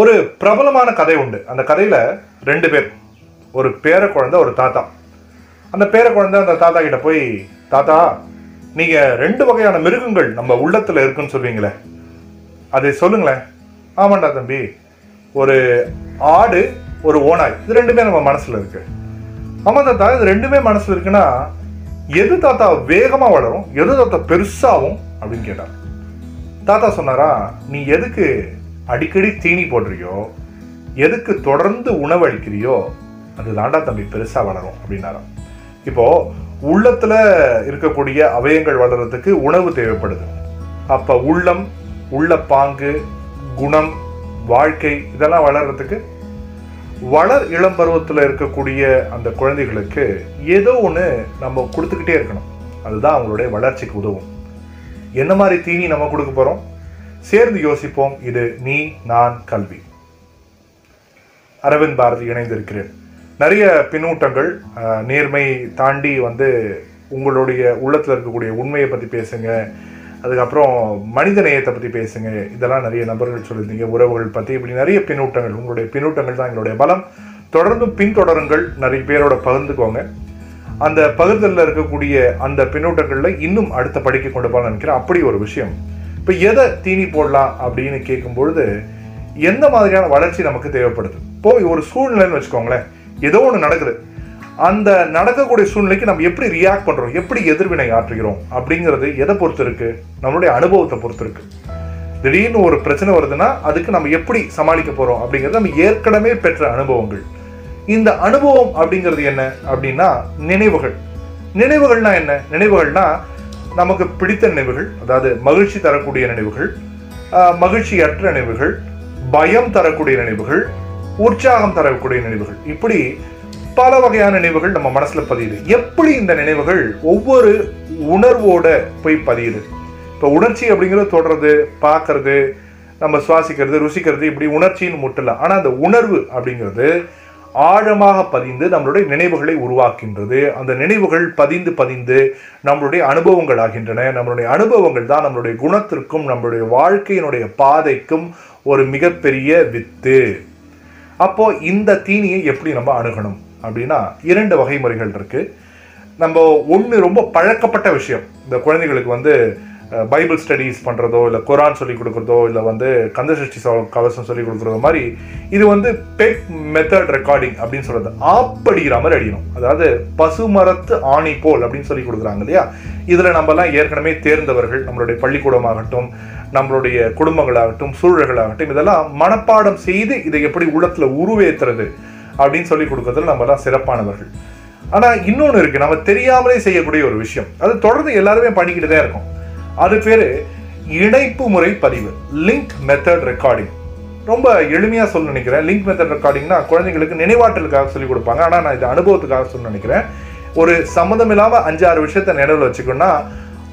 ஒரு பிரபலமான கதை உண்டு. அந்த கதையில் ரெண்டு பேர். ஒரு பேர குழந்தை ஒரு தாத்தா. அந்த பேர குழந்தை அந்த தாத்தா கிட்ட போய் தாத்தா நீங்கள் ரெண்டு வகையான மிருகங்கள் நம்ம உள்ளத்தில் இருக்குன்னு சொல்வீங்களே அதை சொல்லுங்களேன். ஆமாண்டா தம்பி. ஒரு ஆடு ஒரு ஓனாய் இது ரெண்டுமே நம்ம மனசில் இருக்கு. ஆமாம் தாத்தா இது ரெண்டுமே மனசில் இருக்குன்னா எது தாத்தா வேகமாக வளரும் எது தாத்தா பெருசாகும் அப்படின்னு கேட்டார் தாத்தா சொன்னாரா நீ எதுக்கு அடிக்கடி தீனி போடுறியோ? எதுக்கு தொடர்ந்து உணவு அளிக்கிறியோ அது தாண்டா தம்பி பெருசாக வளரும் அப்படின்னாராம். இப்போது உள்ளத்தில் இருக்கக்கூடிய அவயங்கள் வளர்றதுக்கு உணவு தேவைப்படுது. அப்போ உள்ளம் உள்ள பாங்கு குணம் வாழ்க்கை இதெல்லாம் வளர்றதுக்கு வளர் இளம் பருவத்தில் இருக்கக்கூடிய அந்த குழந்தைகளுக்கு ஏதோ ஒன்று நம்ம கொடுத்துக்கிட்டே இருக்கணும். அதுதான் அவங்களுடைய வளர்ச்சிக்கு உதவும். என்ன மாதிரி தீனி நம்ம கொடுக்க போகிறோம் சேர்ந்து யோசிப்போம் இது நீ நான் கல்வி. அரவிந்த் பாரதி இணைந்திருக்கிறேன். நிறைய பின்னூட்டங்கள் நேர்மை தாண்டி வந்து உங்களுடைய உள்ளத்தில் இருக்கக்கூடிய உண்மையை பற்றி பேசுங்க. அதுக்கப்புறம் மனித நேயத்தை பற்றி பேசுங்க. இதெல்லாம் நிறைய நபர்கள் சொல்லியிருந்தீங்க உறவுகள் பற்றி இப்படி நிறைய பின்னூட்டங்கள் உங்களுடைய பின்னூட்டங்கள் தான் எங்களுடைய பலம். தொடர்ந்து பின்தொடருங்கள் நிறைய பேரோட பகிர்ந்துக்கோங்க. அந்த பகிர்தலில் இருக்கக்கூடிய அந்த பின்னூட்டங்களில் இன்னும் அடுத்த படிக்க கொண்டு போகலாம்னு நினைக்கிறேன். அப்படி ஒரு விஷயம். இப்போ எதை தீனி போடலாம் அப்படின்னு கேட்கும்பொழுது எந்த மாதிரியான வளர்ச்சி நமக்கு தேவைப்படுது? இப்போ ஒரு சூழ்நிலைன்னு வச்சுக்கோங்களேன். ஏதோ ஒன்று நடக்குது. அந்த நடக்கக்கூடிய சூழ்நிலைக்கு நம்ம எப்படி ரியாக்ட் பண்ணுறோம் எப்படி எதிர்வினை ஆற்றுகிறோம்? அப்படிங்கிறது எதை பொறுத்து இருக்கு? நம்மளுடைய அனுபவத்தை பொறுத்து இருக்கு. திடீர்னு ஒரு பிரச்சனை வருதுன்னா அதுக்கு நம்ம எப்படி சமாளிக்க போகிறோம் அப்படிங்கிறது நம்ம ஏற்கனவே பெற்ற அனுபவங்கள். இந்த அனுபவம் அப்படிங்கிறது என்ன? அப்படின்னா நினைவுகள். நினைவுகள்னா என்ன? நினைவுகள்னா நமக்கு பிடித்த நினைவுகள் அதாவது மகிழ்ச்சி தரக்கூடிய நினைவுகள் மகிழ்ச்சியற்ற நினைவுகள் பயம் தரக்கூடிய நினைவுகள் உற்சாகம் தரக்கூடிய நினைவுகள். இப்படி பல வகையான நினைவுகள் நம்ம மனசில் பதியுது. எப்படி இந்த நினைவுகள் ஒவ்வொரு உணர்வோட போய் பதியுது? இப்போ உணர்ச்சி அப்படிங்கிறது தொடர்றது பார்க்கறது நம்ம சுவாசிக்கிறது ருசிக்கிறது இப்படி உணர்ச்சின்னு முட்டல. ஆனால் அந்த உணர்வு அப்படிங்கிறது ஆழமாக பதிந்து நம்மளுடைய நினைவுகளை உருவாக்கின்றது. அந்த நினைவுகள் பதிந்து பதிந்து நம்மளுடைய அனுபவங்கள் ஆகின்றன. நம்மளுடைய அனுபவங்கள் தான் நம்மளுடைய குணத்திற்கும் நம்மளுடைய வாழ்க்கையினுடைய பாதைக்கும் ஒரு மிகப்பெரிய வித்து. அப்போ இந்த தீனியை எப்படி நம்ம அணுகணும் அப்படின்னா இரண்டு வகை முறைகள் இருக்கு. நம்ம ஒன்று ரொம்ப பழக்கப்பட்ட விஷயம். இந்த குழந்தைகளுக்கு வந்து பைபிள் ஸ்டடீஸ் பண்ணுறதோ இல்லை குரான் சொல்லிக் கொடுக்குறதோ இல்லை வந்து கந்தசஷ்டி கவசம் சொல்லி கொடுக்குறதோ மாதிரி இது வந்து பெக் மெத்தட் ரெக்கார்டிங் அப்படின்னு சொல்கிறது ஆப்படிக்கிற மாதிரி அடிக்கணும் அதாவது பசுமரத்து ஆணி போல் அப்படின்னு சொல்லி கொடுக்குறாங்க இல்லையா? இதில் நம்மலாம் ஏற்கனவே தேர்ந்தவர்கள் நம்மளுடைய பள்ளிக்கூடமாகட்டும் நம்மளுடைய குடும்பங்களாகட்டும் சூழல்களாகட்டும் இதெல்லாம் மனப்பாடம் செய்து இதை எப்படி உள்ளத்தில் உருவேத்துறது அப்படின்னு சொல்லி கொடுக்கறதுல நம்மலாம் சிறப்பானவர்கள். ஆனால் இன்னொன்று இருக்குது நம்ம தெரியாமலே செய்யக்கூடிய ஒரு விஷயம். அது தொடர்ந்து எல்லாருமே பண்ணிக்கிட்டு தான் இருக்கும். அது பேர் இணைப்பு முறை பதிவு லிங்க் மெத்தட் ரெக்கார்டிங் ரொம்ப எளிமையாக சொல்ல நினைக்கிறேன். லிங்க் மெத்தட் ரெக்கார்டிங்னா குழந்தைங்களுக்கு நினைவாற்றலுக்காக சொல்லிக் கொடுப்பாங்க. ஆனால் நான் இது அனுபவத்துக்காக சொல்ல நினைக்கிறேன். ஒரு சம்மந்தம் இல்லாமல் அஞ்சாறு விஷயத்த நினைவில் வச்சுக்கணும்னா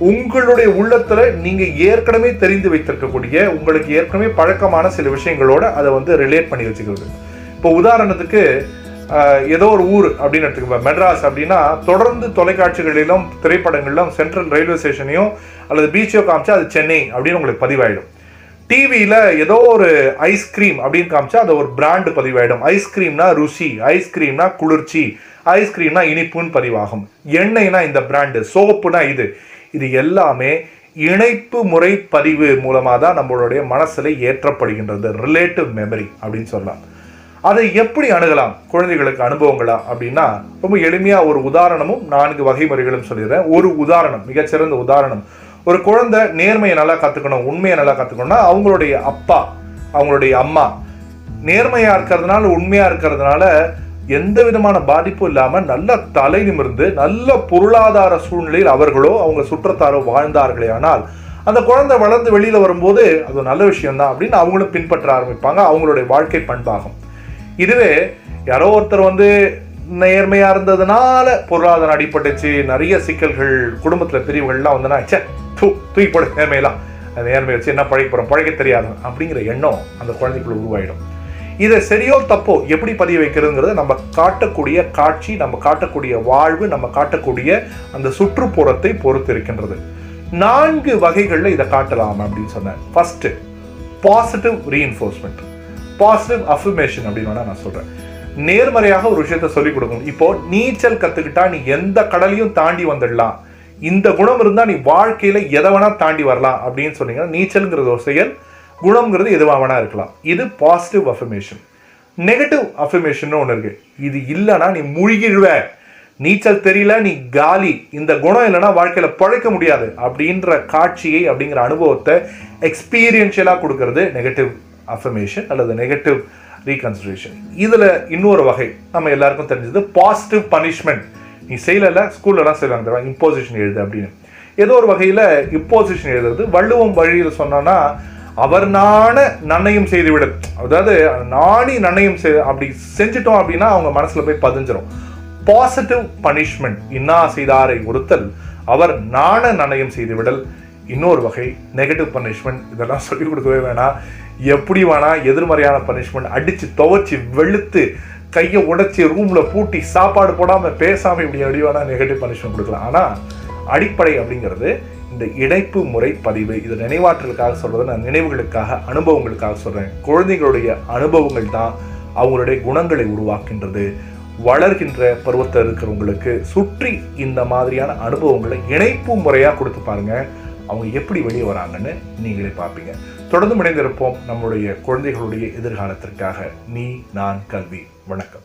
உங்களுடைய உள்ளத்தில் நீங்கள் ஏற்கனவே தெரிந்து வைத்திருக்கக்கூடிய உங்களுக்கு ஏற்கனவே பழக்கமான சில விஷயங்களோட அதை வந்து ரிலேட் பண்ணி வச்சுக்கிறது. இப்போ உதாரணத்துக்கு ஏதோ ஒரு ஊர் அப்படின்னு எடுத்துக்கோங்க. மெட்ராஸ் அப்படின்னா தொடர்ந்து தொலைக்காட்சிகளிலும் திரைப்படங்களிலும் சென்ட்ரல் ரயில்வே ஸ்டேஷனையும் அல்லது பீச்சையோ காமிச்சா அது சென்னை அப்படின்னு உங்களுக்கு பதிவாயிடும். டிவியில் ஏதோ ஒரு ஐஸ்கிரீம் அப்படின்னு காமிச்சா அது ஒரு பிராண்டு பதிவாயிடும். ஐஸ்கிரீம்னா ருசி ஐஸ்கிரீம்னா குளிர்ச்சி ஐஸ்கிரீம்னா இனிப்புன்னு பதிவாகும். எண்ணெய்னா இந்த பிராண்டு சோப்புனா இது. இது எல்லாமே இணைப்பு முறை பதிவு மூலமாக தான் நம்மளுடைய மனசில் ஏற்றப்படுகின்றது. ரிலேட்டிவ் மெமரி அப்படின்னு சொல்லலாம். அதை எப்படி அணுகலாம்? குழந்தைகளுக்கு அனுபவங்களா? அப்படின்னா ரொம்ப எளிமையாக ஒரு உதாரணமும் நான்கு வகை முறைகளும் சொல்லிடுறேன். ஒரு உதாரணம் மிகச்சிறந்த உதாரணம். ஒரு குழந்தை நேர்மையை நல்லா கற்றுக்கணும் உண்மையை நல்லா கற்றுக்கணும்னா அவங்களுடைய அப்பா அவங்களுடைய அம்மா நேர்மையாக இருக்கிறதுனால உண்மையாக இருக்கிறதுனால எந்த விதமான பாதிப்பும் இல்லாமல் நல்ல தலை நிமிர்ந்து நல்ல பொருளாதார சூழ்நிலையில் அவர்களோ அவங்க சுற்றத்தாரோ வாழ்ந்தார்களே ஆனால் அந்த குழந்தை வளர்ந்து வெளியில் வரும்போது அது நல்ல விஷயம் தான் அப்படின்னு அவங்களும் பின்பற்ற ஆரம்பிப்பாங்க. அவங்களுடைய வாழ்க்கை பண்பாகும். இதுவே யாரோ ஒருத்தர் வந்து நேர்மையாக இருந்ததுனால பொருளாதாரம் அடிபட்டுச்சு. நிறைய சிக்கல்கள் குடும்பத்தில் பிரிவுகள்லாம் வந்தனா ச்சே தூ தூக்கி போட நேர்மையெல்லாம். அந்த வச்சு என்ன பழைக்க போகிறோம் பழைக்க தெரியாது அப்படிங்கிற எண்ணம் அந்த குழந்தைக்குள்ள உருவாயிடும். இதை சரியோ தப்போ எப்படி பதிய வைக்கிறதுங்கிறது நம்ம காட்டக்கூடிய காட்சி நம்ம காட்டக்கூடிய வாழ்வு நம்ம காட்டக்கூடிய அந்த சுற்றுப்புறத்தை பொறுத்து இருக்கின்றது. நான்கு வகைகளில் இதை காட்டலாம் அப்படின்னு சொன்னேன். First positive reinforcement positive affirmation அப்படின்னு வேணா நான் சொல்கிறேன் நேர்மறையாக ஒரு விஷயத்த சொல்லிக் கொடுக்கணும். இப்போ நீச்சல் கத்துக்கிட்டா நீ எந்த கடலையும் தாண்டி வந்துடலாம். இந்த குணம் இருந்தா நீ வாழ்க்கையில எதை வேணா தாண்டி வரலாம் அப்படின்னு சொன்னீங்கன்னா நீச்சல்ங்கிறது ஒரு செயல் குணம்ங்கிறது எதுவாக வேணா இருக்கலாம். இது பாசிட்டிவ் அஃபர்மேஷன் நெகட்டிவ் அஃபர்மேஷன் ஒன்று இருக்கு. இது இல்லைன்னா நீ மூழ்கிடுவ. நீச்சல் தெரியல நீ காலி. இந்த குணம் இல்லைன்னா வாழ்க்கையில பழைக்க முடியாது அப்படின்ற காட்சியை அப்படிங்கிற அனுபவத்தை எக்ஸ்பீரியன்ஷியலாக கொடுக்கறது நெகட்டிவ் அஃபர்மேஷன் அல்லது நெகட்டிவ் ரீகன்சிடரேஷன் இதில் இன்னொரு வகை நம்ம எல்லாருக்கும் தெரிஞ்சது பாசிட்டிவ் பனிஷ்மெண்ட் நீ செய்யலை ஸ்கூல்லலாம் செய்வாங்க இம்போசிஷன் எழுது அப்படின்னு. ஏதோ ஒரு வகையில் இம்போசிஷன் எழுதுறது வள்ளுவம் வழியில் சொன்னோன்னா அவர் நாண நன்னையும் செய்து விடல் அதாவது நாணி நன்னையும் செய் அப்படி செஞ்சுட்டோம் அப்படின்னா அவங்க மனசில் போய் பதிஞ்சிடும் பாசிட்டிவ் பனிஷ்மெண்ட் இன்னா செய்தாரை ஒருத்தல் அவர் நாண நன்னயம் செய்து விடல் இன்னொரு வகை நெகட்டிவ் பனிஷ்மெண்ட் இதெல்லாம் சொல்லிக் கொடுக்கவே வேணாம். எப்படி வேணா எதிர்மறையான பனிஷ்மெண்ட் அடித்து துவச்சி வெளுத்து கையை உடைச்சி ரூமில் பூட்டி சாப்பாடு போடாமல் பேசாமல் இப்படி எப்படி வேணா நெகட்டிவ் பனிஷ்மெண்ட் கொடுக்கலாம். ஆனால் அடிப்படை அப்படிங்கிறது இந்த இணைப்பு முறை பதிவு. இது நினைவாற்றலுக்காக சொல்கிறது நான் நினைவுகளுக்காக அனுபவங்களுக்காக சொல்கிறேன் குழந்தைகளுடைய அனுபவங்கள் தான் அவங்களுடைய குணங்களை உருவாக்கின்றது வளர்கின்ற பருவத்தில் இருக்கிறவங்களுக்கு சுற்றி இந்த மாதிரியான அனுபவங்களை இணைப்பு முறையாக கொடுத்து பாருங்கள் அவங்க எப்படி வெளியே வராங்கன்னு நீங்களே பார்ப்பீங்க. தொடர்ந்து இணைந்திருப்போம் நம்முடைய குழந்தைகளுடைய எதிர்காலத்திற்காக. நீ நான் கல்வி. வணக்கம்.